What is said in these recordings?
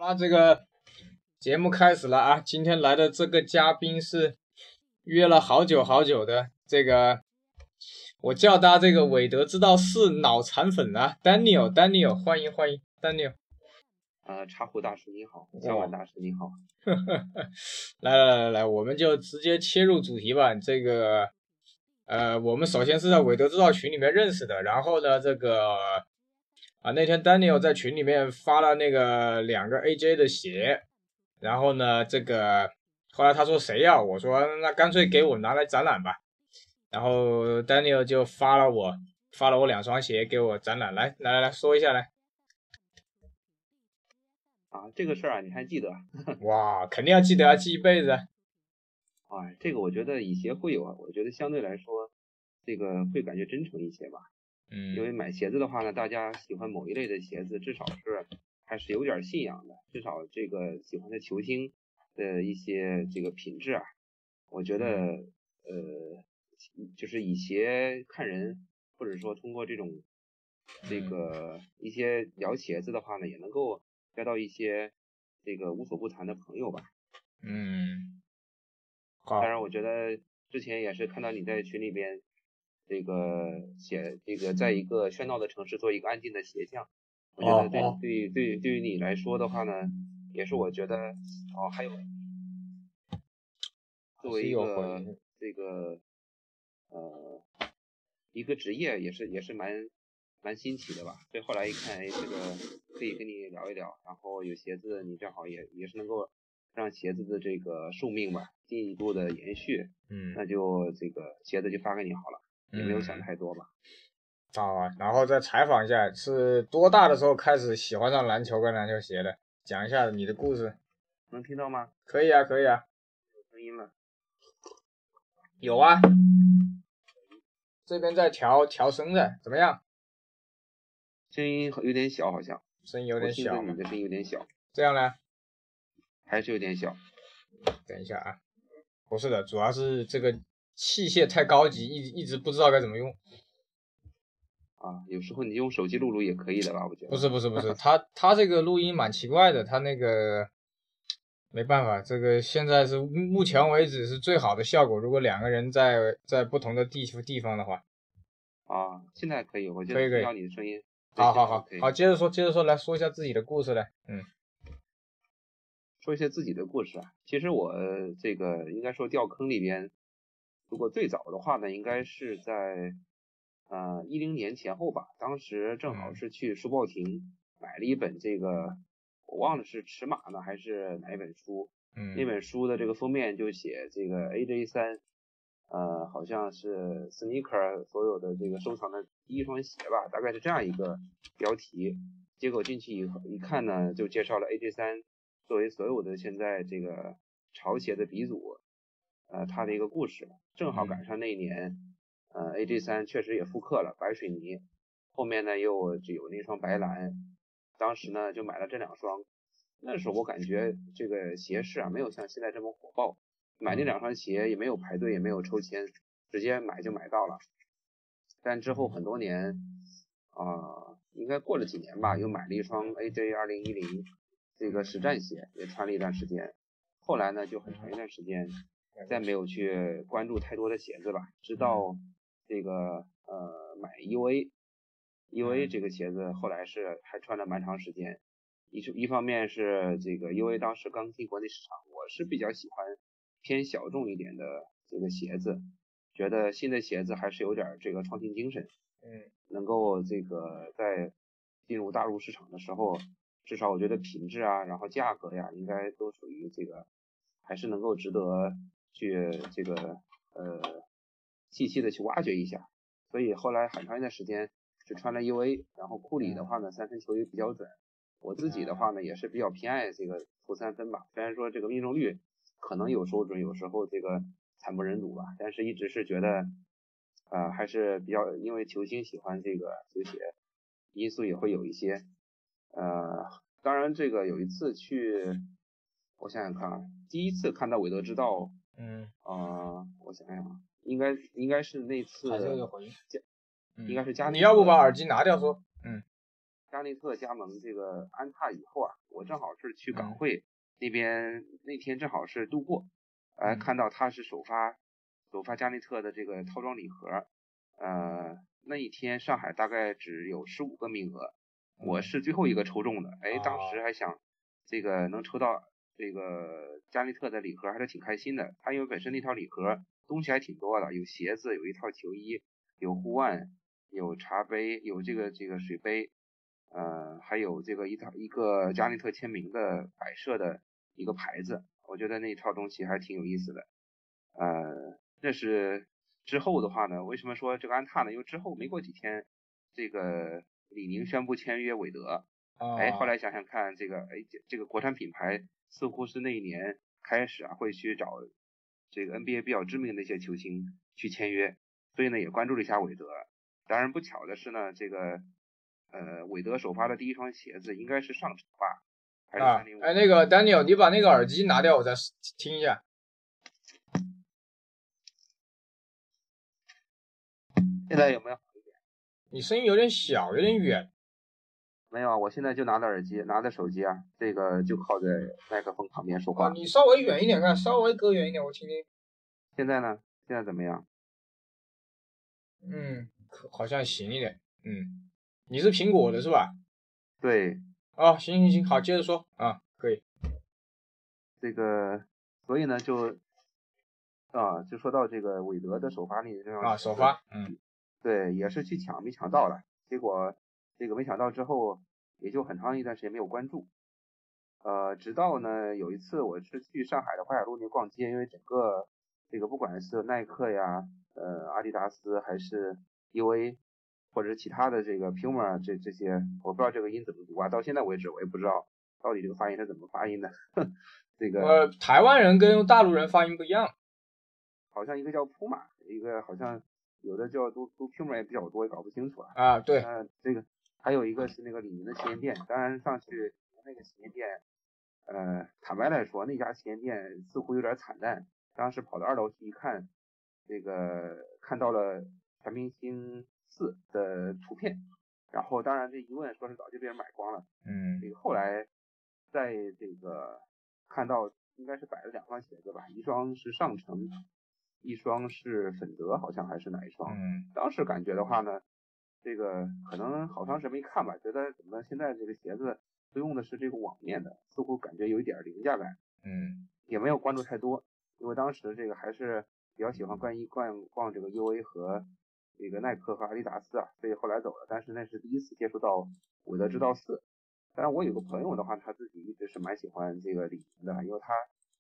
好了，这个节目开始了啊！今天来的这个嘉宾是约了好久好久的这个，我叫他这个韦德之道是脑残粉啊，Daniel，Daniel，欢迎欢迎，Daniel。呃，茶壶大师你好，小碗大师你好。来来来来，我们就直接切入主题吧。这个，呃，我们首先是在韦德之道群里面认识的，然后呢，这个。啊，那天 Daniel 在群里面发了那个两个 AJ 的鞋，然后呢，这个后来他说谁要，我说那干脆给我拿来展览吧，然后 Daniel 就发了我发了我两双鞋给我展览，来来来来说一下来。啊，这个事儿啊，你还记得？哇，肯定要记得啊，记一辈子。哎，这个我觉得以鞋会友啊，我觉得相对来说，这个会感觉真诚一些吧。嗯，因为买鞋子的话呢，大家喜欢某一类的鞋子，至少是还是有点信仰的，至少这个喜欢的球星的一些这个品质啊，我觉得呃，就是以鞋看人，或者说通过这种这个一些聊鞋子的话呢，也能够交到一些这个无所不谈的朋友吧。嗯，当然，我觉得之前也是看到你在群里边。这个写这个在一个喧闹的城市做一个安静的鞋匠，我觉得对对对对于你来说的话呢，也是我觉得哦还有作为一个这个呃一个职业也是也是蛮蛮新奇的吧。所以后来一看，哎，这个可以跟你聊一聊，然后有鞋子，你正好也也是能够让鞋子的这个寿命吧进一步的延续，嗯，那就这个鞋子就发给你好了。也没有想太多吧。啊，然后再采访一下，是多大的时候开始喜欢上篮球跟篮球鞋的？讲一下你的故事。能听到吗？可以啊，可以啊。有声音吗。有啊。这边在调调声的，怎么样？声音有点小，好像。声音有点小。你的声音有点小。这样呢？还是有点小。等一下啊。不是的，主要是这个。器械太高级，一一直不知道该怎么用。啊，有时候你用手机录录也可以的吧？我觉得。不是不是不是，他他这个录音蛮奇怪的，他那个没办法，这个现在是目前为止是最好的效果。如果两个人在在不同的地地方的话。啊，现在可以，我觉得听到你的声音。好好好，好，接着说，接着说，来说一下自己的故事来。嗯。说一些自己的故事啊，其实我这个应该说掉坑里边。如果最早的话呢，应该是在呃一零年前后吧。当时正好是去书报亭买了一本这个，我忘了是尺码呢还是哪一本书。嗯。那本书的这个封面就写这个 AJ 三，呃，好像是 sneaker 所有的这个收藏的第一双鞋吧，大概是这样一个标题。结果进去以后一看呢，就介绍了 AJ 三作为所有的现在这个潮鞋的鼻祖。呃，他的一个故事，正好赶上那一年，呃，AJ 三确实也复刻了白水泥，后面呢又只有那双白蓝，当时呢就买了这两双，那时候我感觉这个鞋市啊没有像现在这么火爆，买那两双鞋也没有排队也没有抽签，直接买就买到了，但之后很多年，啊，应该过了几年吧，又买了一双 AJ 二零一零这个实战鞋，也穿了一段时间，后来呢就很长一段时间。再没有去关注太多的鞋子吧，直到这个呃买 UA，UA 这个鞋子后来是还穿了蛮长时间，一是一方面是这个 UA 当时刚进国内市场，我是比较喜欢偏小众一点的这个鞋子，觉得新的鞋子还是有点这个创新精神，嗯，能够这个在进入大陆市场的时候，至少我觉得品质啊，然后价格呀，应该都属于这个还是能够值得。去这个呃细细的去挖掘一下，所以后来很长一段时间只穿了 UA，然后库里的话呢三分球也比较准，我自己的话呢也是比较偏爱这个投三分吧，虽然说这个命中率可能有时候准，有时候这个惨不忍睹吧，但是一直是觉得啊还是比较因为球星喜欢这个球鞋，因素也会有一些，呃当然这个有一次去我想想看啊，第一次看到韦德之道。嗯。啊，我想想啊，应该应该是那次加，应该是加你要不把耳机拿掉说，嗯，加内特加盟这个安踏以后啊，我我正好是去港。汇那边，那天正好是路过，哎，看到他是首发首发加内特的这个套装礼盒，呃，那一天上海大概只有十五个名额，我是最后一个抽中的，哎，当时还想这个能抽到这个加内特的礼盒还是挺开心的，他因为本身那套礼盒东西还挺多的，有鞋子，有一套球衣，有护腕。有茶杯，有这个这个水杯，呃，还有这个一套一个加内特签名的摆设的一个牌子，我觉得那套东西还挺有意思的。呃，这是之后的话呢，为什么说这个安踏呢？因为之后没过几天，这个李宁宣布签约韦德，哎，后来想想看，这个哎这个国产品牌似乎是那一年开始啊会去找这个 NBA 比较知名的一些球星去签约，所以呢也关注了一下韦德。当然不巧的是呢，这个呃，韦德首发的第一双鞋子应该是上场吧？啊，哎，那个 Daniel，你把那个耳机拿掉，我再听一下。现在有没有好一点？你声音有点小，有点远。没有啊，我现在就拿着耳机，拿着手机啊，这个就靠在麦克风旁边说话。啊你稍微远一点看，稍微隔远一点，我听听。现在呢？现在怎么样？嗯。好像行一点，嗯，你是苹果的是吧？对，哦，行行行，好，接着说啊，可以。这个，所以呢，就啊，就说到这个韦德的首发那这啊，首发，嗯，对，也是去抢，没抢到了，结果这个没想到之后，也就很长一段时间没有关注，呃，直到呢有一次我是去上海的淮海路那逛街，因为整个这个不管是耐克呀，呃，阿迪达斯还是 U A 或者是其他的这个 Puma 这这些，我不知道这个音怎么读啊，到现在为止我也不知道到底这个发音是怎么发音的。这个呃，台湾人跟大陆人发音不一样，好像一个叫 Puma，一个好像有的叫都都 Puma 也比较多，也搞不清楚了。啊，对。嗯，这个还有一个是那个李宁的旗舰店，当然上去那个旗舰店，呃，坦白来说那家旗舰店似乎有点惨淡。当时跑到二楼去一看，这个看到了。全明星四的图片，然后当然这一问说是早就被人买光了，嗯，这个后来在这个看到应该是摆了两双鞋子吧，一双是上乘，一双是粉泽，好像还是哪一双？嗯，当时感觉的话呢，这个可能好长时间没看吧，觉得怎么现在这个鞋子都用的是这个网面的，似乎感觉有一点廉价感，嗯，也没有关注太多，因为当时这个还是比较喜欢逛一逛逛这个 UA 和。这个耐克和阿迪达斯啊，所以后来走了。但是那是第一次接触到韦德之道四。当然，我有个朋友的话，他自己一直是蛮喜欢这个李宁的，因为他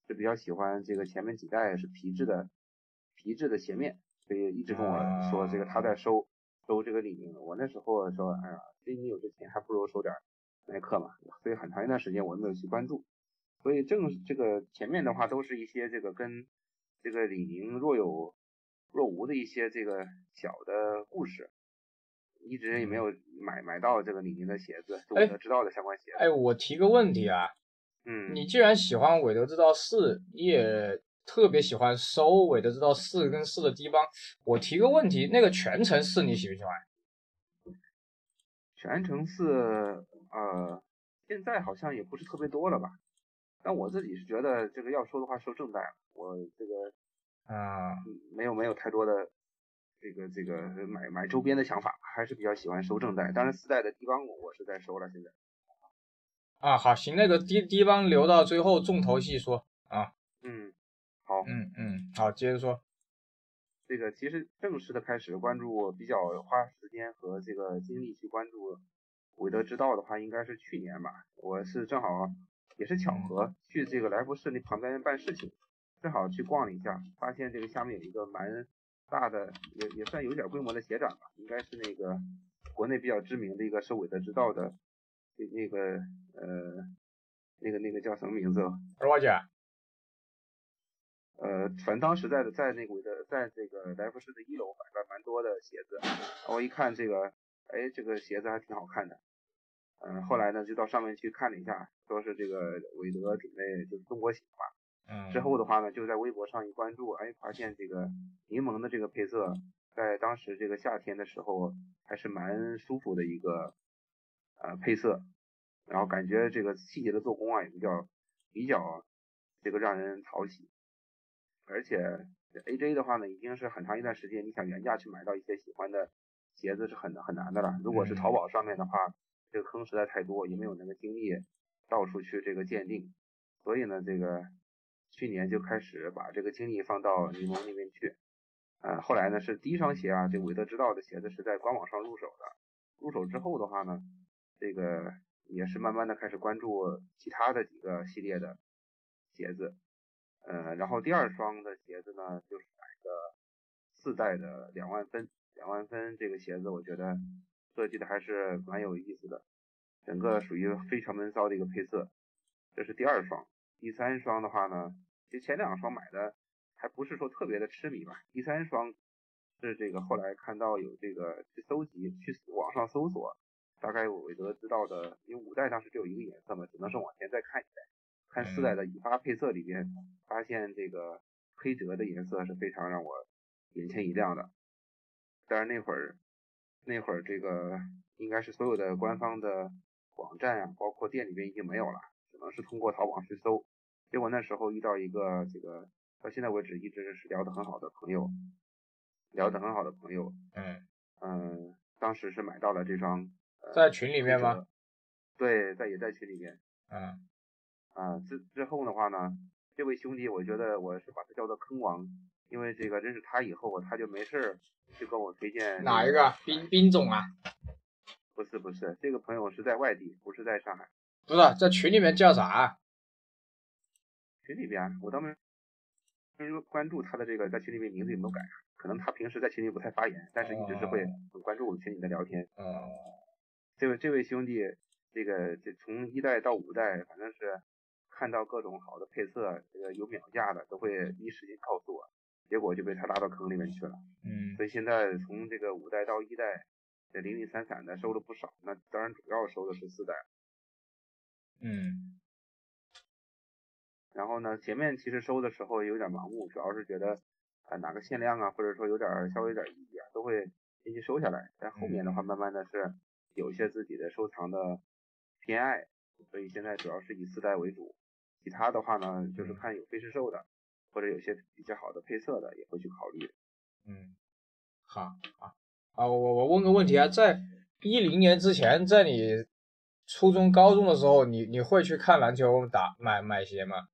是比较喜欢这个前面几代是皮质的皮质的鞋面，所以一直跟我说这个他在收收这个李宁。我那时候说，哎呀，这你有这钱，还不如收点耐克嘛。所以很长一段时间我没有去关注。所以正这个前面的话都是一些这个跟这个李宁若有。若无的一些这个小的故事，一直也没有买买到这个李宁的鞋子，韦德之道的相关鞋。哎，我提个问题啊，嗯，你既然喜欢韦德之道四，你也特别喜欢收尾的这道四跟四的低帮，我提个问题，那个全程四你喜不喜欢？全程四，呃，现在好像也不是特别多了吧？但我自己是觉得这个要收的话收正代，我这个。啊，没有没有太多的这个这个买买周边的想法，还是比较喜欢收正代。当然四代的低帮我是在收了，现在。啊，好，行，那个低低帮留到最后重头戏说啊。嗯，好，嗯嗯，好，接着说。这个其实正式的开始关注，比较花时间和这个精力去关注韦德之道的话，应该是去年吧。我是正好也是巧合去这个来福士那旁边办事情。正好去逛了一下，发现这个下面有一个蛮大的，也也算有点规模的鞋展吧，应该是那个国内比较知名的一个收韦德之道的那那个呃那个那个叫什么名字？多少钱？呃，反正当时在的在那个韦德在这个来福士的一楼买了蛮多的鞋子，我一看这个，哎，这个鞋子还挺好看的，嗯，后来呢就到上面去看了一下，说是这个韦德准备就是中国鞋嘛。之后的话呢，就在微博上一关注，哎，发现这个柠檬的这个配色，在当时这个夏天的时候还是蛮舒服的一个呃配色，然后感觉这个细节的做工啊也比较比较这个让人讨喜，而且 AJ 的话呢，已经是很长一段时间，你想原价去买到一些喜欢的鞋子是很很难的了。如果是淘宝上面的话，这个坑实在太多，也没有那个精力到处去这个鉴定，所以呢，这个去年就开始把这个精力放到柠檬那边去。呃，后来呢是第一双鞋啊，这韦德之道的鞋子是在官网上入手的。入手之后的话呢，这个也是慢慢的开始关注其他的几个系列的鞋子。呃，然后第二双的鞋子呢，就是买的四代的两万分，两万分这个鞋子我觉得设计的还是蛮有意思的，整个属于非常闷骚的一个配色。这是第二双，第三双的话呢，其实前两双买的。还不是说特别的痴迷吧。第三双是这个后来看到有这个去搜集，去网上搜索，大概韦德知道的，因为五代当时只有一个颜色嘛，只能是往前再看一代，看四代的尾巴配色里边，发现这个黑折的颜色是非常让我眼前一亮的。但是那会儿那会儿这个应该是所有的官方的网站啊，包括店里边已经没有了，只能是通过淘宝去搜。结果那时候遇到一个这个。到现在为止一直是聊得很好的朋友，聊得很好的朋友，嗯嗯，当时是买到了这双，在群里面吗？对，在也在群里面，嗯啊之之后的话呢，这位兄弟，我觉得我是把他叫做坑王，因为这个认识他以后，他就没事儿就跟我推荐哪一个兵兵总啊？不是不是，这个朋友是在外地，不是在上海，不是在群里面叫啥？群里边我当时。关关注他的这个在群里面名字有没有改？可能他平时在群里不太发言，但是一直是会很关注我们群里的聊天。哦，这位这位兄弟，这个这从一代到五代，反正是看到各种好的配色，这个有秒价的都会第一时间告诉我，结果就被他拉到坑里面去了。嗯，所以现在从这个五代到一代，这零零散散的收了不少，那当然主要收的是四代。嗯。然后呢，前面其实收的时候有点盲目，主要是觉得啊哪个限量啊，或者说有点稍微有点意义啊，都会先去收下来。但后面的话，慢慢的是有一些自己的收藏的偏爱，所以现在主要是以四代为主。其他的话呢，就是看有飞狮兽的，或者有些比较好的配色的，也会去考虑。嗯，好，啊，啊，我我问个问题啊，在一零年之前，在你初中、高中的时候，你你会去看篮球打买买鞋吗？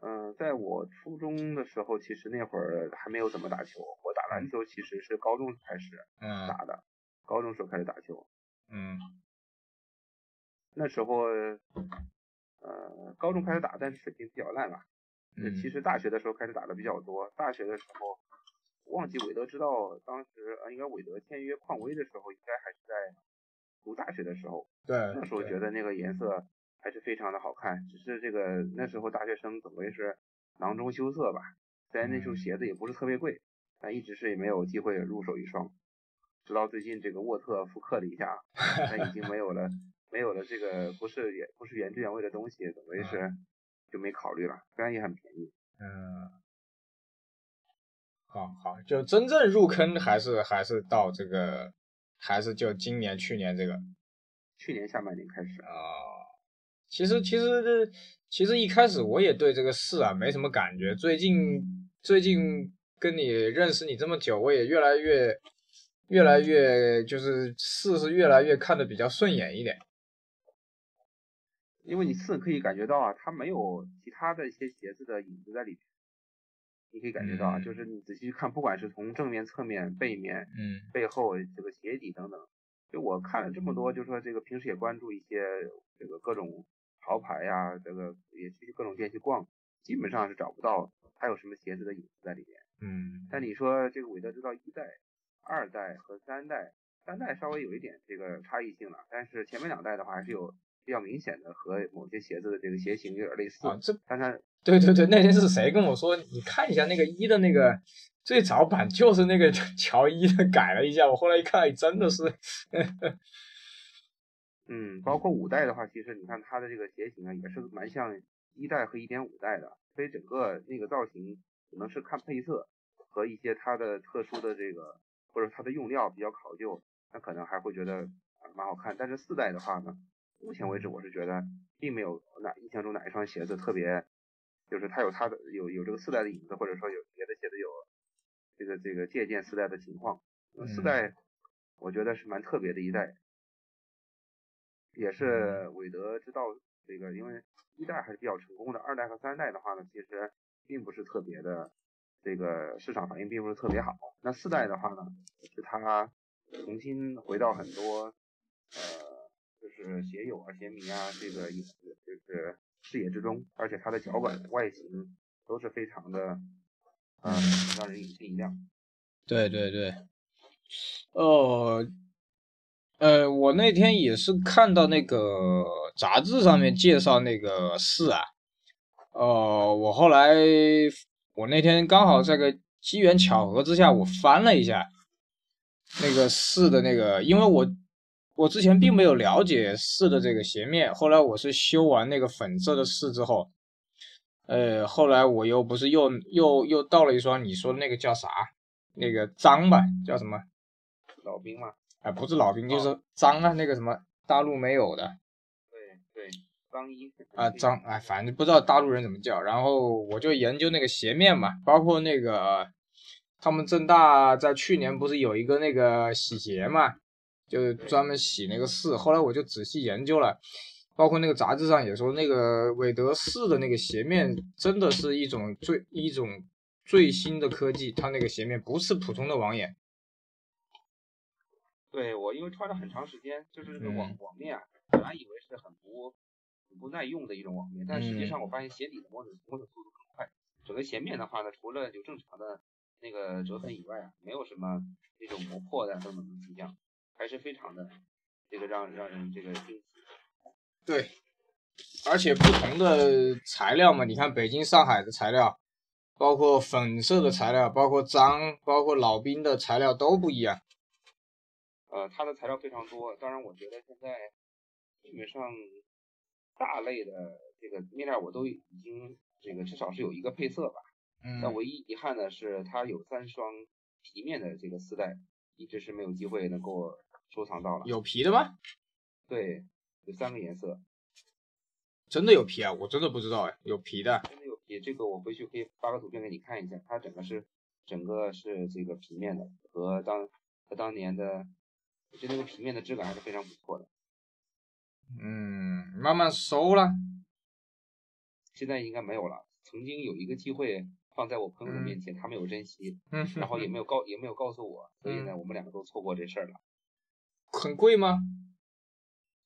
嗯，在我初中的时候，其实那会儿还没有怎么打球。我打篮球其实是高中开始打的，高中时候开始打球。嗯，那时候呃，高中开始打，但是水平比较烂吧。嗯。其实大学的时候开始打的比较多。大学的时候，忘记韦德知道当时呃，应该韦德签约匡威的时候，应该还是在读大学的时候。对。那时候觉得那个颜色。还是非常的好看，只是这个那时候大学生总归是囊中羞涩吧。虽然那时候鞋子也不是特别贵，但一直是也没有机会入手一双。直到最近这个沃特复刻了一下，但已经没有了，没有了这个不是原不是原汁原味的东西，总归是就没考虑了。虽然也很便宜。嗯，好好，就真正入坑还是还是到这个，还是就今年去年这个，去年下半年开始啊。其实其实这其实一开始我也对这个四啊没什么感觉，最近最近跟你认识你这么久，我也越来越越来越就是四是越来越看的比较顺眼一点，因为你四可以感觉到啊，它没有其他的一些鞋子的影子在里面，你可以感觉到啊，就是你仔细去看，不管是从正面、侧面、背面、嗯，背后这个鞋底等等，就我看了这么多，就说这个平时也关注一些这个各种。潮牌呀，这个也去各种店去逛，基本上是找不到它有什么鞋子的影子在里面。嗯，但你说这个韦德之道一代、二代和三代，三代稍微有一点这个差异性了，但是前面两代的话还是有比较明显的和某些鞋子的这个鞋型有点类似。啊，这但是对对对，那天是谁跟我说？你看一下那个一的那个最早版就是那个 乔伊的改了一下，我后来一看，真的是。嗯，包括五代的话，其实你看它的这个鞋型啊，也是蛮像一代和一点五代的，所以整个那个造型可能是看配色和一些它的特殊的这个或者它的用料比较考究，那可能还会觉得蛮好看。但是四代的话呢，目前为止我是觉得并没有哪印象中哪一双鞋子特别，就是它有它的有有这个四代的影子，或者说有别的鞋子有这个这个借鉴四代的情况。四代我觉得是蛮特别的一代，也是韦德之道这个，因为一代还是比较成功的，二代和三代的话呢，其实并不是特别的，这个市场反应并不是特别好。那四代的话呢，是它重新回到很多呃，就是鞋友啊、鞋迷啊这个就是视野之中，而且它的脚感、外形都是非常的，嗯，让人眼前一亮。对对对，哦，呃，我那天也是看到那个杂志上面介绍那个四啊，哦，我后来我那天刚好在个机缘巧合之下，我翻了一下那个四的那个，因为我我之前并没有了解四的这个鞋面，后来我是修完那个粉色的四之后，呃，后来我又不是又又又到了一双，你说那个叫啥？那个脏吧，叫什么？老兵吗？啊，不是老兵，就是脏啊，那个什么大陆没有的。对对，张一。啊张，哎，反正不知道大陆人怎么叫。然后我就研究那个鞋面嘛，包括那个他们正大在去年不是有一个那个洗鞋嘛，就是专门洗那个四。后来我就仔细研究了，包括那个杂志上也说，那个韦德四的那个鞋面真的是一种最一种。最新的科技，它那个鞋面不是普通的网眼。对我，因为穿了很长时间，就是这个网网面啊，本来以为是很不很不耐用的一种网面，但实际上我发现鞋底的磨损磨损速度很快。整个鞋面的话呢，除了就正常的那个折痕以外啊，没有什么那种磨破的等等的迹象，还是非常的这个让让人这个惊喜。对，而且不同的材料嘛，你看北京、上海的材料。包括粉色的材料，包括脏，包括老兵的材料都不一样。呃，它的材料非常多。当然，我觉得现在基本上大类的这个面料我都已经这个至少是有一个配色吧。嗯。但唯一遗憾的是，它有三双皮面的这个丝带，一直是没有机会能够收藏到了。有皮的吗？对，有三个颜色。真的有皮啊？我真的不知道哎，有皮的。真的有皮这个我回去可以发个图片给你看一下，它整个是整个是这个皮面的，和当和当年的，就那个皮面的质感还是非常不错的。嗯，慢慢收了，现在应该没有了。曾经有一个机会放在我朋友的面前，他没有珍惜，然后也没有 告也没有告诉我，所以呢，我们两个都错过这事儿了。很贵吗？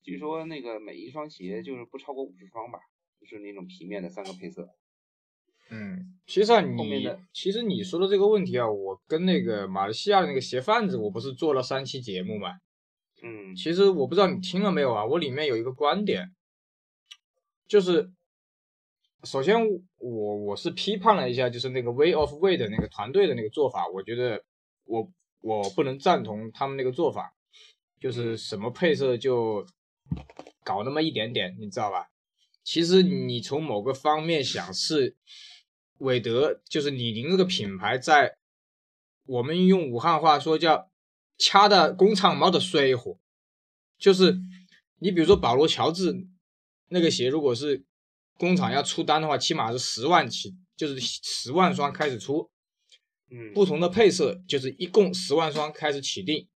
据说那个每一双鞋就是不超过五十双吧，就是那种皮面的三个配色。嗯，其实啊，你其实你说的这个问题啊，我跟那个马来西亚的那个鞋贩子，我不是做了三期节目嘛？嗯，其实我不知道你听了没有啊，我里面有一个观点，就是首先我我是批判了一下，就是那个 Way of Way 的那个团队的那个做法，我觉得我我不能赞同他们那个做法，就是什么配色就搞那么一点点，你知道吧？其实你从某个方面想是。韦德就是李宁这个品牌，在我们用武汉话说叫“掐的工厂毛的水火”，就是你比如说保罗乔治那个鞋，如果是工厂要出单的话，起码是十万起，就是十万双开始出，嗯，不同的配色就是一共十万双开始起订。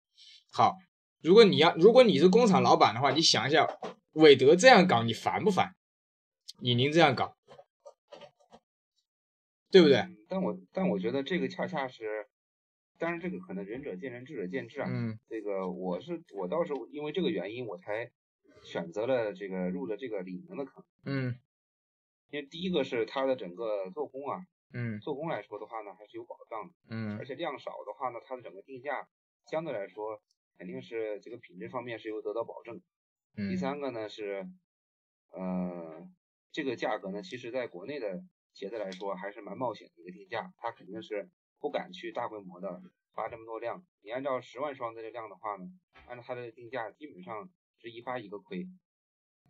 好，如果你要，如果你是工厂老板的话，你想一下，韦德这样搞，你烦不烦？李宁这样搞？对不对？但我但我觉得这个恰恰是，当然这个可能仁者见仁，智者见智啊。嗯。这个我是我倒是因为这个原因我才选择了这个入了这个李宁的坑。嗯。因为第一个是它的整个做工啊，嗯，做工来说的话呢还是有保障的。嗯。而且量少的话呢，它的整个定价相对来说肯定是这个品质方面是有得到保证。嗯。第三个呢是，呃，这个价格呢，其实在国内的。鞋子来说还是蛮冒险的一个定价，它肯定是不敢去大规模的发这么多量。你按照十万双这量的话呢，按照他的定价，基本上是一发一个亏，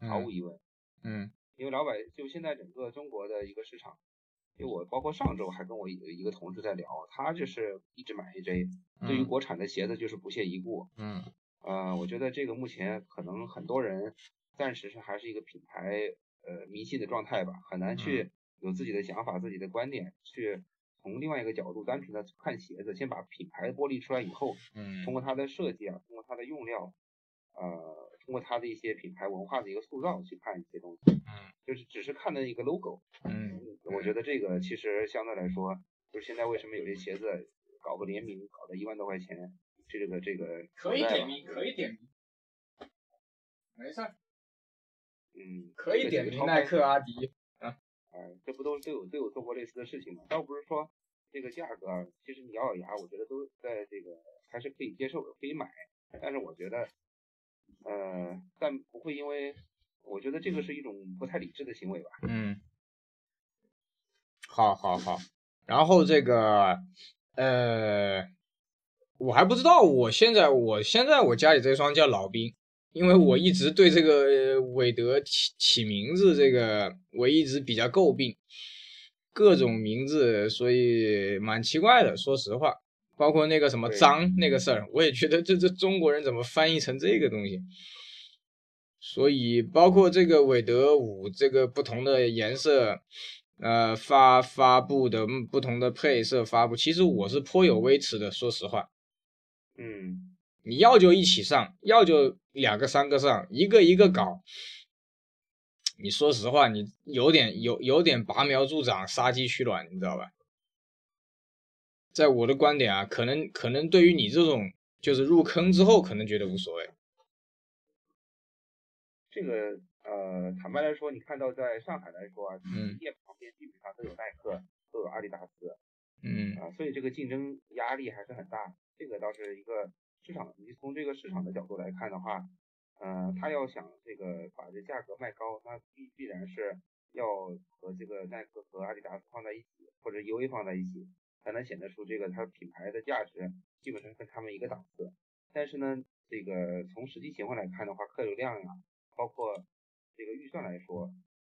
毫无疑问。嗯，因为老百就现在整个中国的一个市场，因为我包括上周还跟我一一个同事在聊，他就是一直买 AJ，对于国产的鞋子就是不屑一顾。嗯，呃，我觉得这个目前可能很多人暂时是还是一个品牌呃迷信的状态吧，很难去有自己的想法、自己的观点，去从另外一个角度单纯的看鞋子，先把品牌剥离出来以后，嗯。通过它的设计啊，通过它的用料，呃，通过它的一些品牌文化的一个塑造去看一些东西，嗯。就是只是看的一个 logo，嗯我觉得这个其实相对来说，就是现在为什么有些鞋子搞个联名，搞到一万多块钱，这个这个可以点名，可以点名，没事儿，嗯，可以点名耐克、阿迪。啊哎，这不都都有都有做过类似的事情吗？倒不是说这个价格啊，其实你咬咬牙，我觉得都在这个还是可以接受的，可以买。但是我觉得，呃，但不会因为，我觉得这个是一种不太理智的行为吧。嗯，好好好，然后这个呃，我还不知道，我现在我现在我家里这双叫老兵，因为我一直对这个韦德起起名字这个我一直比较诟病，各种名字，所以蛮奇怪的，说实话。包括那个什么对脏那个事儿，我也觉得这这中国人怎么翻译成这个东西？所以包括这个韦德五这个不同的颜色，呃发发布的嗯不同的配色发布，其实我是颇有微词的，说实话。嗯，你要就一起上，要就两个三个上，一个一个搞。你说实话，你有点有有点拔苗助长、杀鸡取卵，你知道吧？在我的观点啊，可能可能对于你这种就是入坑之后，可能觉得无所谓。这个呃，坦白来说，你看到在上海来说啊，嗯店旁边基本上都有耐克，都有阿迪达斯嗯啊，所以这个竞争压力还是很大。这个倒是一个市场，你从这个市场的角度来看的话，呃，他要想这个把这价格卖高，那必必然是要和这个耐克和阿迪达斯放在一起，或者 UA 放在一起，才能显得出这个它品牌的价值基本上跟他们一个档次。但是呢，这个从实际情况来看的话，客流量呀、包括这个预算来说，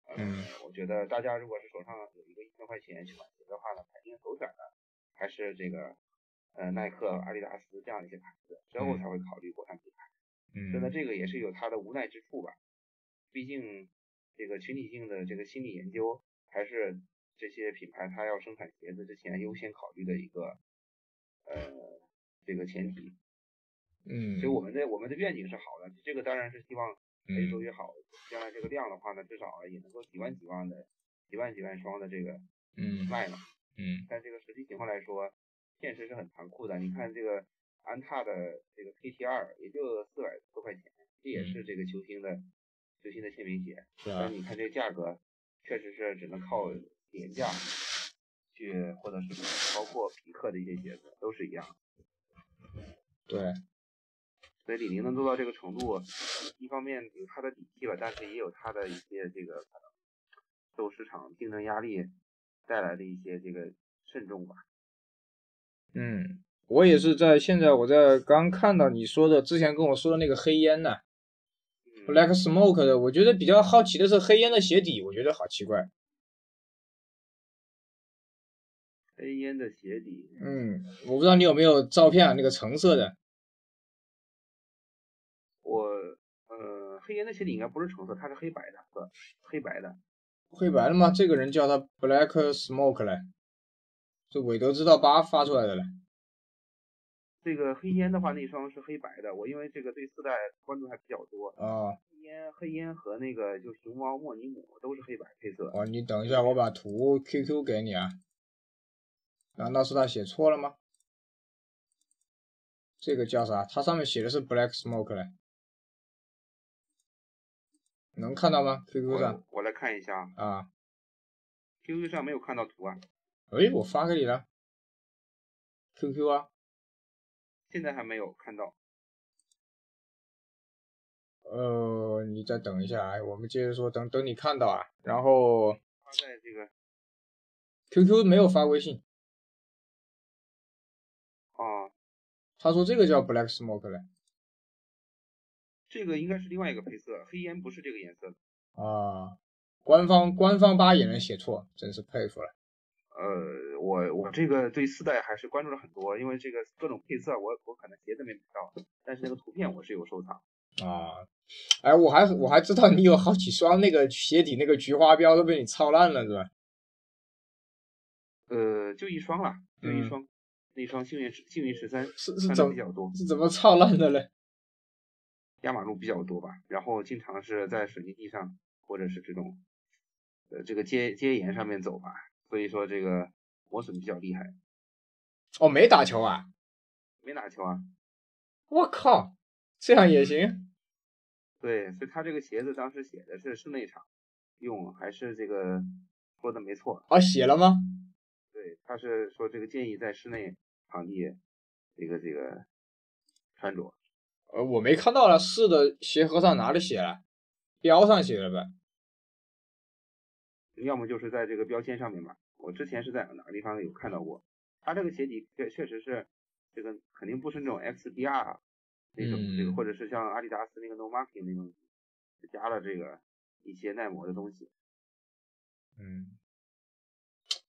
呃，嗯我觉得大家如果是手上有一个一千块钱去买鞋的话呢，肯定首选的还是这个呃耐克、阿迪达斯这样一些牌子，之后嗯才会考虑国产品牌。嗯所以呢，这个也是有它的无奈之处吧。毕竟这个群体性的这个心理研究，还是这些品牌它要生产鞋子之前优先考虑的一个呃这个前提。嗯所以我们的我们的愿景是好的，这个当然是希望越做嗯越好。将来这个量的话呢，至少也能够几万几万的、几万几万双的这个嗯卖了。嗯但这个实际情况来说，现实是很残酷的。你看这个安踏的这个 KT 二也就四百多块钱，这也是这个球星的球星的签名鞋。是啊但，你看这个价格，确实是只能靠廉价去获得市场，包括匹克的一些鞋子都是一样。对，所以李宁能做到这个程度，一方面有他的底气吧，但是也有他的一些这个受市场竞争压力带来的一些这个慎重吧。嗯，我也是在现在我在刚看到你说的之前跟我说的那个黑烟呢嗯，Black Smoke 的，我觉得比较好奇的是黑烟的鞋底，我觉得好奇怪。黑烟的鞋底，嗯，我不知道你有没有照片啊，那个橙色的。我呃黑烟的鞋底应该不是橙色，它是黑白的色，黑白的。黑白的吗？这个人叫他 Black Smoke 嘞，是韦德之道八发出来的嘞。这个黑烟的话，那双是黑白的。我因为这个对四代关注还比较多，哦黑烟黑烟和那个就熊猫莫尼姆都是黑白配色。哦，你等一下，我把图 QQ 给你啊。难道是他写错了吗？这个叫啥？它上面写的是 Black Smoke 嘞，能看到吗？QQ 上我我来看一下啊，，QQ 上没有看到图啊，哎，我发给你了，QQ 啊，现在还没有看到。呃，你再等一下，哎，我们接着说，等等你看到啊，然后发在这个 QQ 没有发微信，啊，他说这个叫 Black Smoke 嘞，这个应该是另外一个配色，黑烟不是这个颜色的。啊，官方官方吧也能写错，真是佩服了。呃，我我这个对四代还是关注了很多，因为这个各种配色我我可能鞋子没买到，但是那个图片我是有收藏。啊，哎，我还我还知道你有好几双那个鞋底那个菊花标都被你操烂了，是吧？呃，就一双了，就一双，那双幸运幸运十三是是怎比较多，是怎么操烂的嘞？压马路比较多吧，然后经常是在水泥地上或者是这种呃这个街街沿上面走吧，所以说这个磨损比较厉害。哦，没打球啊？没打球啊？我靠！这样也行，对，所以他这个鞋子当时写的是室内场用，还是这个说的没错啊？写了吗？对，他是说这个建议在室内场地这个这个穿着。呃，我没看到了，是的，鞋盒上哪里写了？标上写了呗？要么就是在这个标签上面吧。我之前是在哪个地方有看到过？它这个鞋底确确实是这个肯定不是那种 XDR。那种这个，或者是像阿迪达斯那个 No Marking 那种，加了这个一些耐磨的东西。嗯，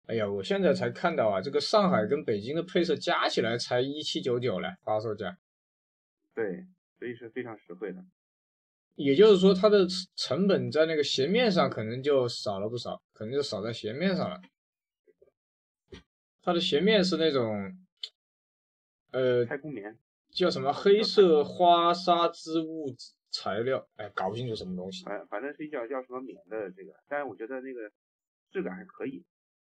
哎呀，我现在才看到啊，这个上海跟北京的配色加起来才一七九九嘞，发售价。对，所以是非常实惠的。也就是说，它的成本在那个鞋面上可能就少了不少，可能就少在鞋面上了。它的鞋面是那种，呃，太空棉。叫什么黑色花纱织物材料？哎，搞不清楚什么东西。反反正是叫叫什么棉的这个，但是我觉得那个质感还可以，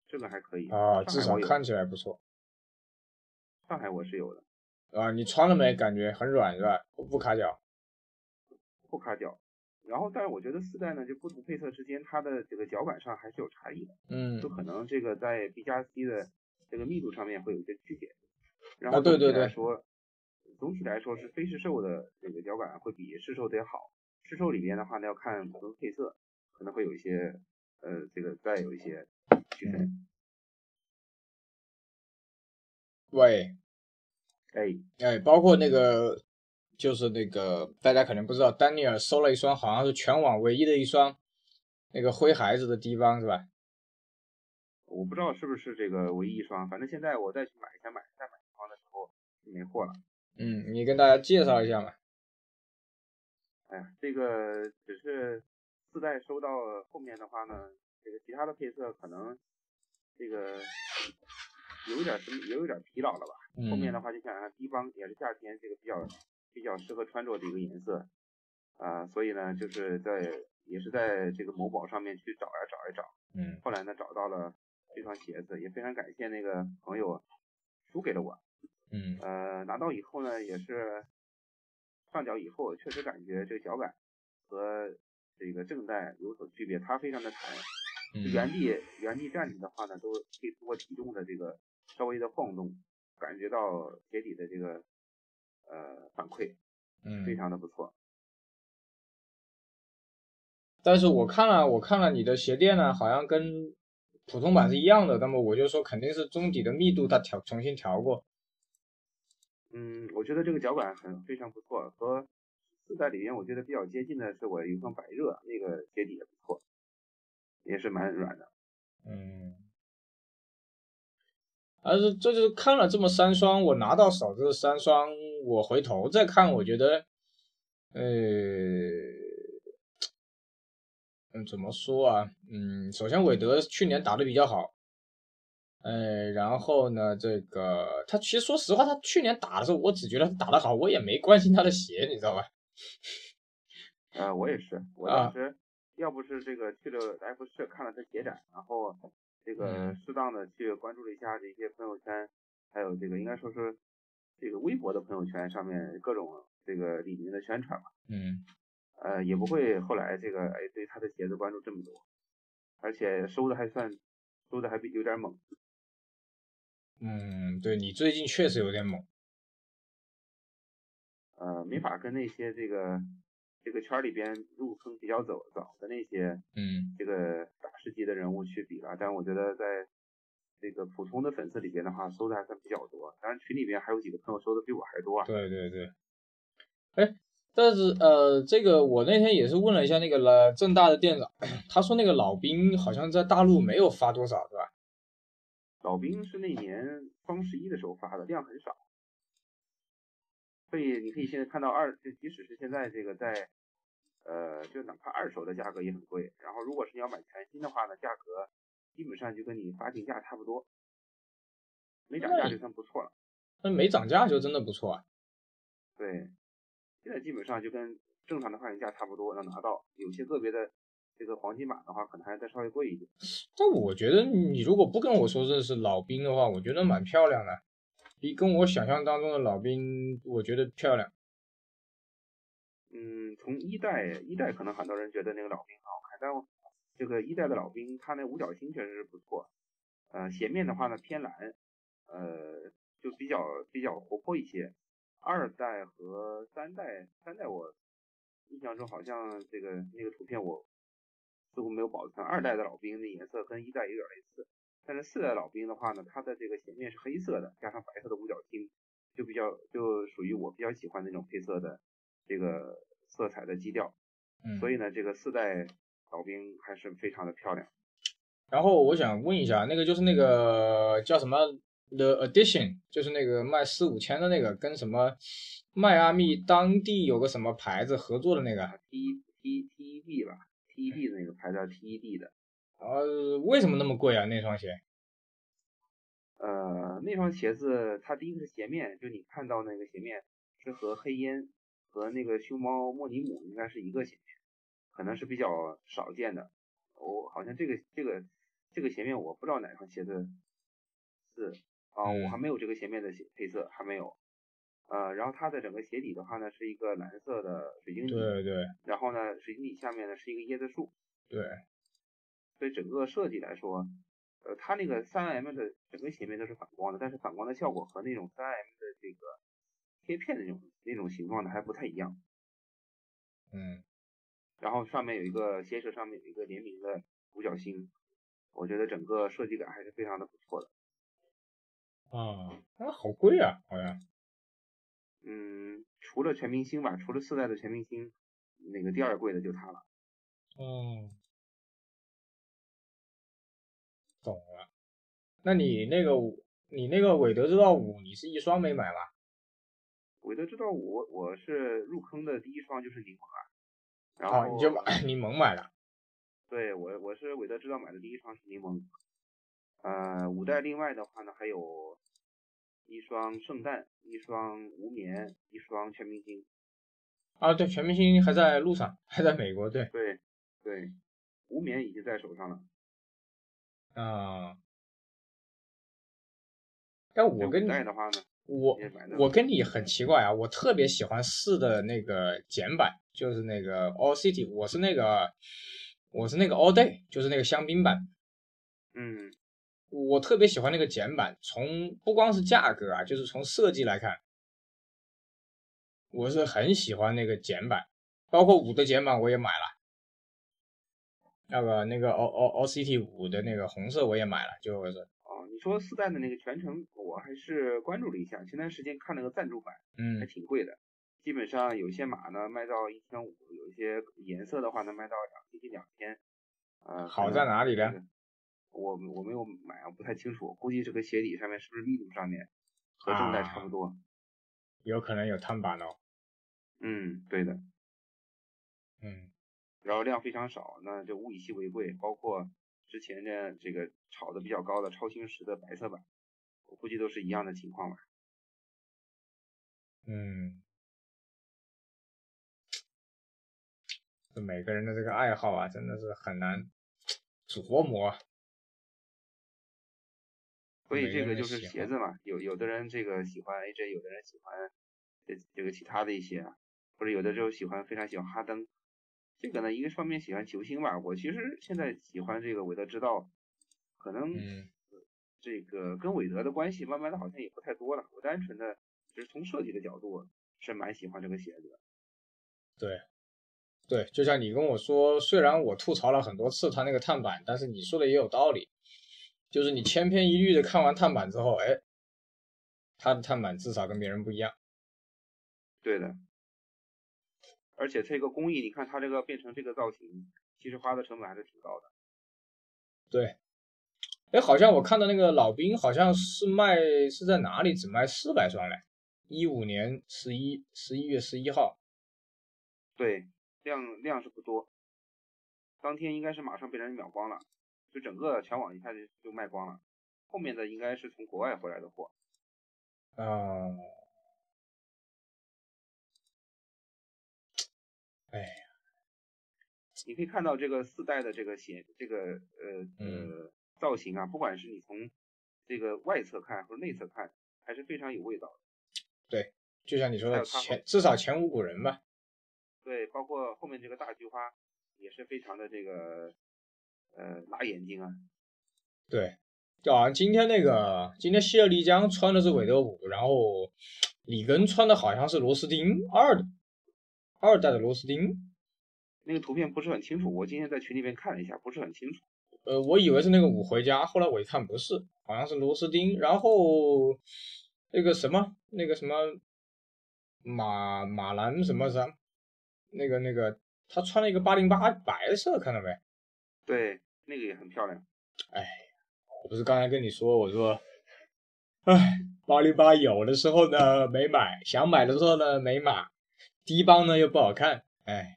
质感还可以啊，至少看起来不错。上海我是有的啊，你穿了没？感觉很软是吧？不卡脚？不卡脚。然后，但是我觉得四代呢，就不同配色之间，它的这个脚感上还是有差异的。嗯。就可能这个在 B 加 C 的这个密度上面会有一些区别。啊，对对对。说。总体来说是非市售的这个脚感会比市售得好。市售里面的话呢，要看不同配色，可能会有一些呃，这个再有一些区分。喂，哎哎，包括那个就是那个大家可能不知道，丹尼尔收了一双，好像是全网唯一的一双那个灰孩子的低帮是吧？我不知道是不是这个唯一一双，反正现在我再去买一下买再买一双的时候就没货了。嗯，你跟大家介绍一下嘛。哎呀，这个只是四代收到后面的话呢，这个其他的配色可能这个有点什么，也有点疲劳了吧。后面的话就想让低帮也是夏天这个比较比较适合穿着的一个颜色啊，所以呢就是在也是在这个某宝上面去找呀找呀找。嗯。后来呢找到了这双鞋子，也非常感谢那个朋友输给了我。嗯，呃，拿到以后呢，也是上脚以后，确实感觉这个脚感和这个正代有所区别，它非常的弹，原地原地站着的话呢，都可以通过体重的这个稍微的晃动，感觉到鞋底的这个呃反馈，嗯，非常的不错。但是我看了，我看了你的鞋垫呢，好像跟普通版是一样的，那么我就说肯定是中底的密度它调重新调过。嗯，我觉得这个脚感很非常不错，和四代里面我觉得比较接近的是我有一双百热，那个鞋底也不错，也是蛮软的。嗯，但是这就是看了这么三双，我拿到手这三双，我回头再看，我觉得，呃，嗯，怎么说啊？嗯，首先韦德去年打的比较好。呃，然后呢，这个他其实说实话，他去年打的时候，我只觉得他打得好，我也没关心他的鞋，你知道吧？呃，我也是，我当时要不是这个去了 F 市看了他鞋展，然后这个适当的去关注了一下这些朋友圈，还有这个应该说是这个微博的朋友圈上面各种这个李宁的宣传吧，嗯，呃，也不会后来这个哎对他的鞋子关注这么多，而且收的还算收的还比有点猛。嗯，对你最近确实有点猛，呃，没法跟那些这个这个圈里边入坑比较早早的那些，嗯，这个大师级的人物去比了。但我觉得在这个普通的粉丝里边的话，收的还算比较多。当然群里边还有几个朋友收的比我还多啊。对对对，哎，但是呃，这个我那天也是问了一下那个了正大的店长，他说那个老兵好像在大陆没有发多少，对吧？老兵是那年双十一的时候发的，量很少，所以你可以现在看到二，就即使是现在这个在，呃，就哪怕二手的价格也很贵。然后如果是你要买全新的话呢，价格基本上就跟你发行价差不多，没涨价就算不错了。那没涨价就真的不错啊。对，现在基本上就跟正常的发行价差不多能拿到，有些个别的。这个黄金版的话，可能还再稍微贵一点。但我觉得你如果不跟我说这是老兵的话，我觉得蛮漂亮的，比跟我想象当中的老兵，我觉得漂亮。嗯，从一代一代可能很多人觉得那个老兵很好看，但这个一代的老兵，他那五角星确实是不错。呃，鞋面的话呢偏蓝，呃，就比较比较活泼一些。二代和三代，三代我印象中好像这个那个图片我。似乎没有保存二代的老兵的颜色跟一代有点类似，但是四代老兵的话呢，它的这个鞋面是黑色的，加上白色的五角星，就比较就属于我比较喜欢那种配色的这个色彩的基调。嗯，所以呢，这个四代老兵还是非常的漂亮。然后我想问一下，那个就是那个叫什么 The Edition，就是那个卖四五千的那个，跟什么迈阿密当地有个什么牌子合作的那个 T T T E D 吧。T.E.D 的那个牌子，T.E.D 的，呃，为什么那么贵啊？那双鞋？呃，那双鞋子，它第一个是鞋面，就你看到那个鞋面是和黑烟和那个熊猫莫尼姆应该是一个鞋面，可能是比较少见的。我好像这个这个这个鞋面我不知道哪双鞋子是啊，我还没有这个鞋面的鞋配色，还没有。呃，然后它的整个鞋底的话呢，是一个蓝色的水晶底，对对。然后呢，水晶底下面呢是一个椰子树，对。所以整个设计来说，呃，它那个三 M 的整个鞋面都是反光的，但是反光的效果和那种三 M 的这个贴片的那种那种形状的还不太一样。嗯。然后上面有一个鞋舌上面有一个联名的五角星，我觉得整个设计感还是非常的不错的。啊，那好贵啊，好像。嗯，除了全明星吧，除了四代的全明星，那个第二贵的就它了。哦，懂了。那你那个你那个韦德之道五，你是一双没买吗？韦德之道五，我是入坑的第一双就是柠檬啊。然后你就把 柠檬买了？对，我我是韦德之道买的第一双是柠檬。呃，五代另外的话呢还有。一双圣诞，一双无眠，一双全明星。啊，对，全明星还在路上，还在美国。对，对，对，无眠已经在手上了。啊。但我跟你的话呢，我我跟你很奇怪啊，我特别喜欢四的那个简版，就是那个 All City，我是那个我是那个 All Day，就是那个香槟版。嗯。我特别喜欢那个简版，从不光是价格啊，就是从设计来看，我是很喜欢那个简版，包括五的简版我也买了，那个那个 O O O C T 五的那个红色我也买了，就是哦，你说四代的那个全程我还是关注了一下，前段时间看了个赞助版，嗯，还挺贵的，基本上有些码呢卖到一千五，有一些颜色的话能卖到两接近两千，呃，好在哪里呢？我我没有买啊，不太清楚，估计这个鞋底上面是不是密度上面和正代差不多？有可能有碳板哦。嗯，对的。嗯。然后量非常少，那就物以稀为贵。包括之前的这个炒的比较高的超星石的白色版，我估计都是一样的情况吧。嗯。这每个人的这个爱好啊，真的是很难琢磨。所以这个就是鞋子嘛，有有的人这个喜欢 AJ，有的人喜欢这这个其他的一些，或者有的时候喜欢非常喜欢哈登。这个呢，一个方面喜欢球星吧，我其实现在喜欢这个韦德之道，可能这个跟韦德的关系慢慢的好像也不太多了。我单纯的就是从设计的角度是蛮喜欢这个鞋子的。对，对，就像你跟我说，虽然我吐槽了很多次他那个碳板，但是你说的也有道理。就是你千篇一律的看完碳板之后，哎，他的碳板至少跟别人不一样。对的，而且这个工艺，你看它这个变成这个造型，其实花的成本还是挺高的。对，哎，好像我看到那个老兵好像是卖是在哪里只卖四百双嘞，一五年十一十一月十一号。对，量量是不多，当天应该是马上被人秒光了，就整个全网一下就就卖光了。后面的应该是从国外回来的货。啊，哎你可以看到这个四代的这个显这个呃呃造型啊，不管是你从这个外侧看或者内侧看，还是非常有味道的。对，就像你说的前至少前无古人吧。对，包括后面这个大菊花也是非常的这个呃辣眼睛啊。对，就好像今天那个今天希尔丽江穿的是韦德五，然后里根穿的好像是螺丝钉二的二代的螺丝钉。那个图片不是很清楚，我今天在群里面看了一下，不是很清楚。呃，我以为是那个五回家，后来我一看不是，好像是螺丝钉。然后那个什么那个什么马马兰什么什。那个那个，他穿了一个八零八白色，看到没？对，那个也很漂亮。哎，我不是刚才跟你说，我说，哎，八零八有的时候呢没买，想买的时候呢没买，低帮呢又不好看，哎。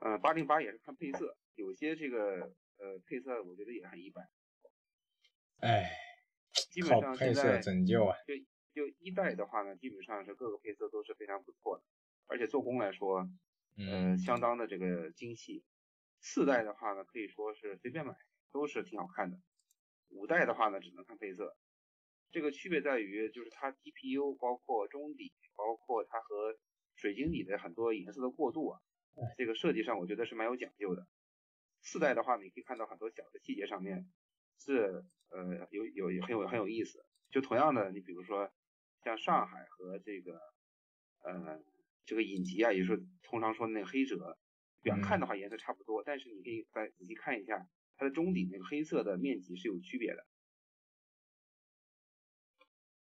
嗯，八零八也是看配色，有些这个呃配色我觉得也很一般。哎，基本上配色拯救啊。就就一代的话呢，基本上是各个配色都是非常不错的。而且做工来说，嗯，相当的这个精细。四代的话呢，可以说是随便买都是挺好看的。五代的话呢，只能看配色。这个区别在于，就是它 TPU 包括中底，包括它和水晶底的很多颜色的过渡啊，这个设计上我觉得是蛮有讲究的。四代的话，你可以看到很多小的细节上面是呃有有很有很有意思。就同样的，你比如说像上海和这个呃。这个影集啊，也是通常说那个黑折，远看的话颜色差不多，但是你可以再仔细看一下它的中底那个黑色的面积是有区别的，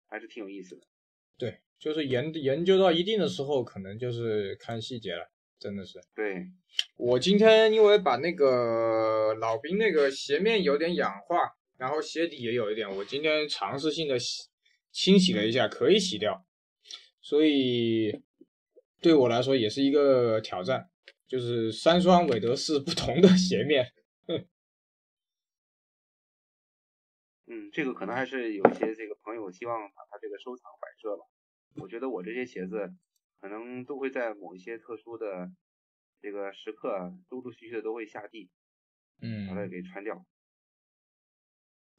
还是挺有意思的。对，就是研研究到一定的时候，可能就是看细节了，真的是。对，我今天因为把那个老兵那个鞋面有点氧化，然后鞋底也有一点，我今天尝试性的洗清洗了一下，可以洗掉，所以。对我来说也是一个挑战，就是三双韦德是不同的鞋面。嗯，这个可能还是有一些这个朋友希望把它这个收藏摆设吧。我觉得我这些鞋子可能都会在某一些特殊的这个时刻，陆陆续续的都会下地，嗯，把它给穿掉。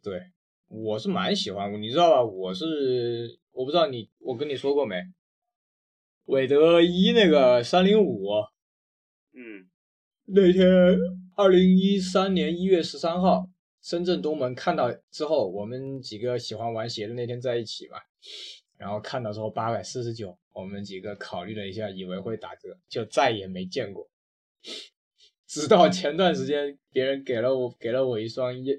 对，我是蛮喜欢，你知道吧？我是我不知道你，我跟你说过没？韦德一那个三零五，嗯，那天二零一三年一月十三号，深圳东门看到之后，我们几个喜欢玩鞋的那天在一起嘛，然后看到之后八百四十九，我们几个考虑了一下，以为会打折，就再也没见过。直到前段时间，别人给了我给了我一双一，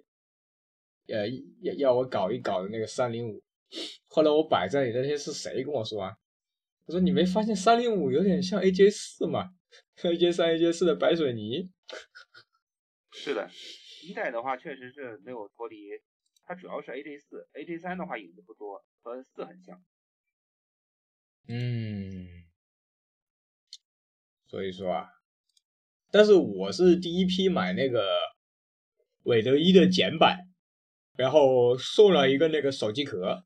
呃要要我搞一搞的那个三零五，后来我摆在里那天是谁跟我说啊？他说你没发现三零五有点像 AJ 四吗？AJ 三、AJ 四的白水泥。是的，一代的话确实是没有脱离，它主要是 AJ 四，AJ 三的话影子不多，和四很像。嗯，所以说啊，但是我是第一批买那个韦德一的简版，然后送了一个那个手机壳。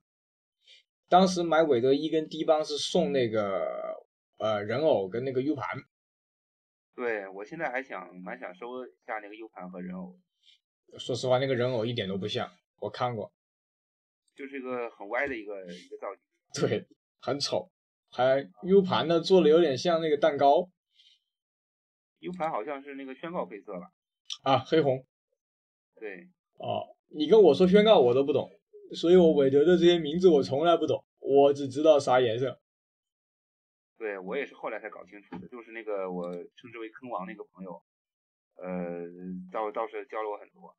当时买韦德一跟低帮是送那个呃人偶跟那个 U 盘，对我现在还想蛮想收下那个 U 盘和人偶。说实话，那个人偶一点都不像，我看过，就是一个很歪的一个一个造型。对，很丑，还 U 盘呢做的有点像那个蛋糕。U 盘好像是那个宣告配色吧？啊，黑红。对。哦，你跟我说宣告我都不懂。所以我韦德的这些名字我从来不懂，我只知道啥颜色。对我也是后来才搞清楚的，就是那个我称之为坑王那个朋友，呃，倒倒是教了我很多。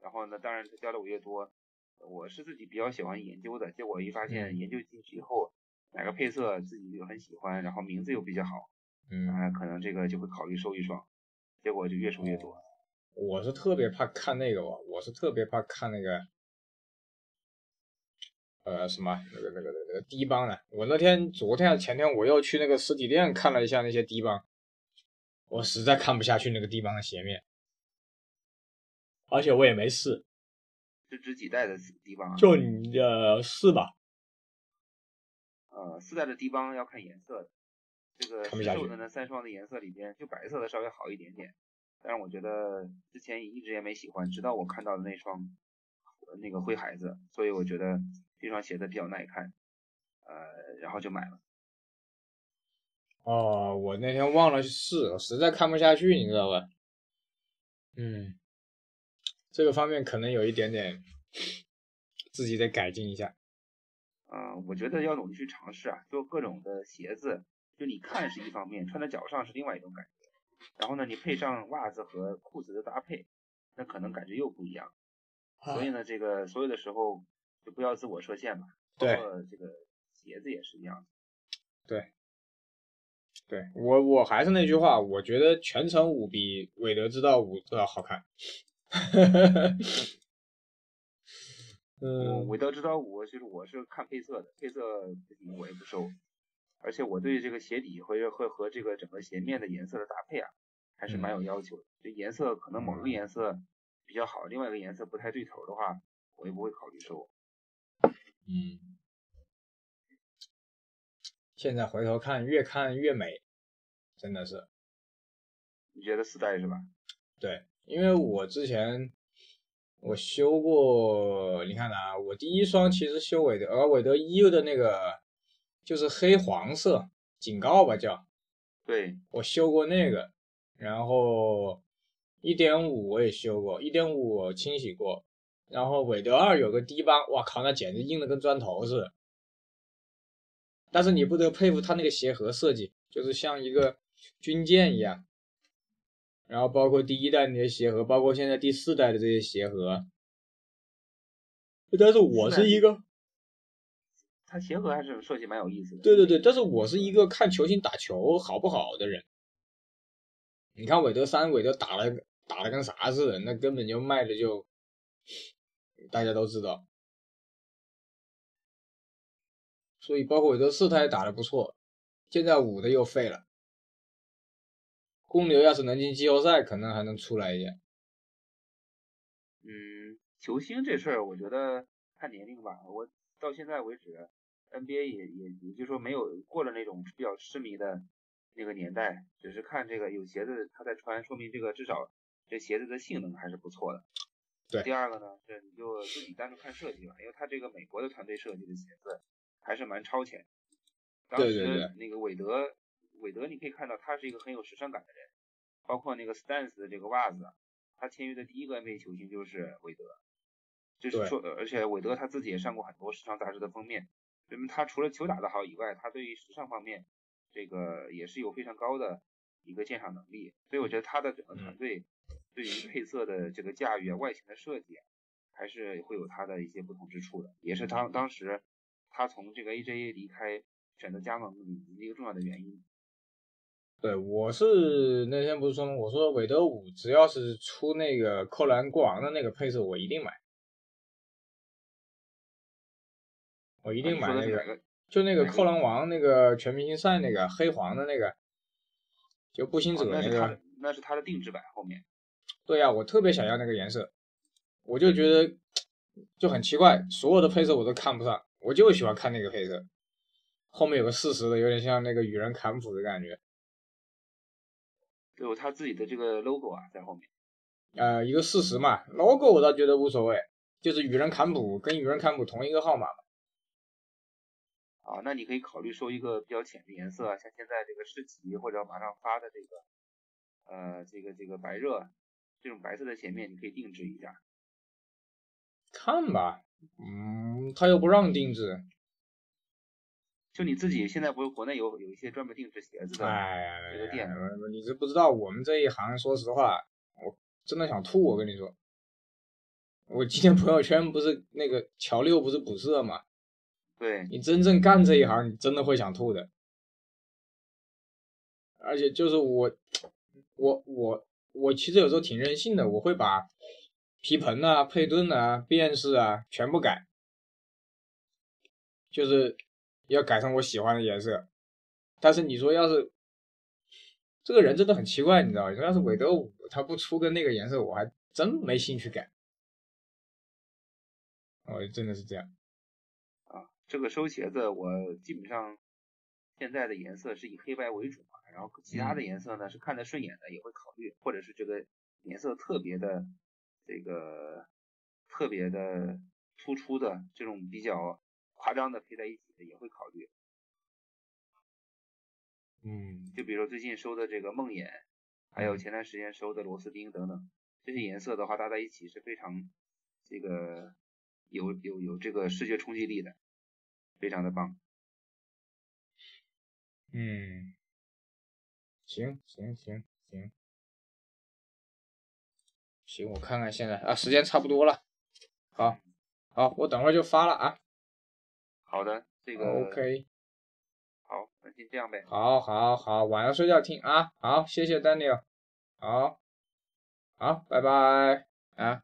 然后呢，当然他教的我越多，我是自己比较喜欢研究的。结果一发现研究进去以后，哪个配色自己又很喜欢，然后名字又比较好，嗯，可能这个就会考虑收一双。结果就越收越多。我是特别怕看那个，我是特别怕看那个，呃，什么那个那个那个低帮的。我那天昨天前天我又去那个实体店看了一下那些低帮，我实在看不下去那个低帮的鞋面，而且我也没试。是指几代的低帮？就你的四吧。呃，四代的低帮要看颜色的，这个市售的那三双的颜色里边，就白色的稍微好一点点。但是我觉得之前一直也没喜欢，直到我看到的那双那个灰孩子，所以我觉得这双鞋子比较耐看，呃，然后就买了。哦，我那天忘了去试，实在看不下去，你知道吧？嗯，这个方面可能有一点点自己得改进一下。嗯，我觉得要努力去尝试啊，做各种的鞋子，就你看是一方面，穿在脚上是另外一种感觉。然后呢，你配上袜子和裤子的搭配，那可能感觉又不一样。所以呢，这个所有的时候就不要自我设限嘛。对。这个鞋子也是一样。对。对我我还是那句话，我觉得全程五比韦德之道五都要好看。嗯，韦德之道五其实我是看配色的，配色不行我也不收。而且我对这个鞋底会会和这个整个鞋面的颜色的搭配啊，还是蛮有要求的。这颜色可能某个颜色比较好，另外一个颜色不太对头的话，我也不会考虑收。嗯，现在回头看，越看越美，真的是。你觉得四代是吧？对，因为我之前我修过，你看啊，我第一双其实修韦德，而韦德一的那个。就是黑黄色警告吧，叫，对我修过那个，然后一点五我也修过，一点五我清洗过，然后韦德二有个低帮，哇靠，那简直硬的跟砖头似的。但是你不得佩服他那个鞋盒设计，就是像一个军舰一样。然后包括第一代那些鞋盒，包括现在第四代的这些鞋盒，但是我是一个。它鞋盒还是设计蛮有意思的。对对对，但是我是一个看球星打球好不好的人。你看韦德三，韦德打了打的跟啥似的，那根本就卖的就，大家都知道。所以包括韦德四，他也打的不错。现在五的又废了。公牛要是能进季后赛，可能还能出来一点。嗯，球星这事儿，我觉得看年龄吧。我到现在为止。NBA 也也也就说没有过了那种比较痴迷的那个年代，只是看这个有鞋子他在穿，说明这个至少这鞋子的性能还是不错的。对。第二个呢是你就自己单独看设计吧，因为他这个美国的团队设计的鞋子还是蛮超前。对对对。那个韦德，韦德你可以看到他是一个很有时尚感的人，包括那个 Stance 的这个袜子，他签约的第一个 NBA 球星就是韦德，就是说，而且韦德他自己也上过很多时尚杂志的封面。那么他除了球打得好以外，他对于时尚方面，这个也是有非常高的一个鉴赏能力。所以我觉得他的整个团队对于配色的这个驾驭啊、外形的设计，还是会有他的一些不同之处的，也是当当时他从这个 AJ 离开，选择加盟的一个重要的原因。对，我是那天不是说吗？我说韦德五只要是出那个扣篮过王的那个配色，我一定买。我一定买那个，就那个扣篮王那个全明星赛那个黑黄的那个，就步行者那个，那是他的定制版后面。对呀，我特别想要那个颜色，我就觉得就很奇怪，所有的配色我都看不上，我就喜欢看那个配色。后面有个四十的，有点像那个羽人坎普的感觉。有他自己的这个 logo 啊，在后面。呃，一个事实嘛，logo 我倒觉得无所谓，就是与人坎普跟与人坎普同一个号码嘛。啊，那你可以考虑收一个比较浅的颜色，像现在这个市集或者马上发的这个，呃，这个这个白热这种白色的鞋面，你可以定制一下。看吧，嗯，他又不让定制。就你自己现在不是国内有有一些专门定制鞋子的这个店？你是不知道，我们这一行，说实话，我真的想吐。我跟你说，我今天朋友圈不是那个乔六不是补色嘛？对你真正干这一行，你真的会想吐的。而且就是我，我我我其实有时候挺任性的，我会把皮盆啊、配顿啊、变式啊全部改，就是要改成我喜欢的颜色。但是你说要是这个人真的很奇怪，你知道你说？要是韦德五他不出个那个颜色，我还真没兴趣改。哦，真的是这样。啊，这个收鞋子我基本上现在的颜色是以黑白为主嘛，然后其他的颜色呢是看得顺眼的也会考虑，或者是这个颜色特别的这个特别的突出的这种比较夸张的配在一起的也会考虑。嗯，就比如说最近收的这个梦魇，还有前段时间收的螺丝钉等等，这些颜色的话搭在一起是非常这个有有有这个视觉冲击力的，非常的棒。嗯，行行行行行，我看看现在啊，时间差不多了，好，好，我等会儿就发了啊。好的，这个 OK。好，那就这样呗。好，好，好，晚上睡觉听啊。好，谢谢 Daniel。好，好，拜拜啊。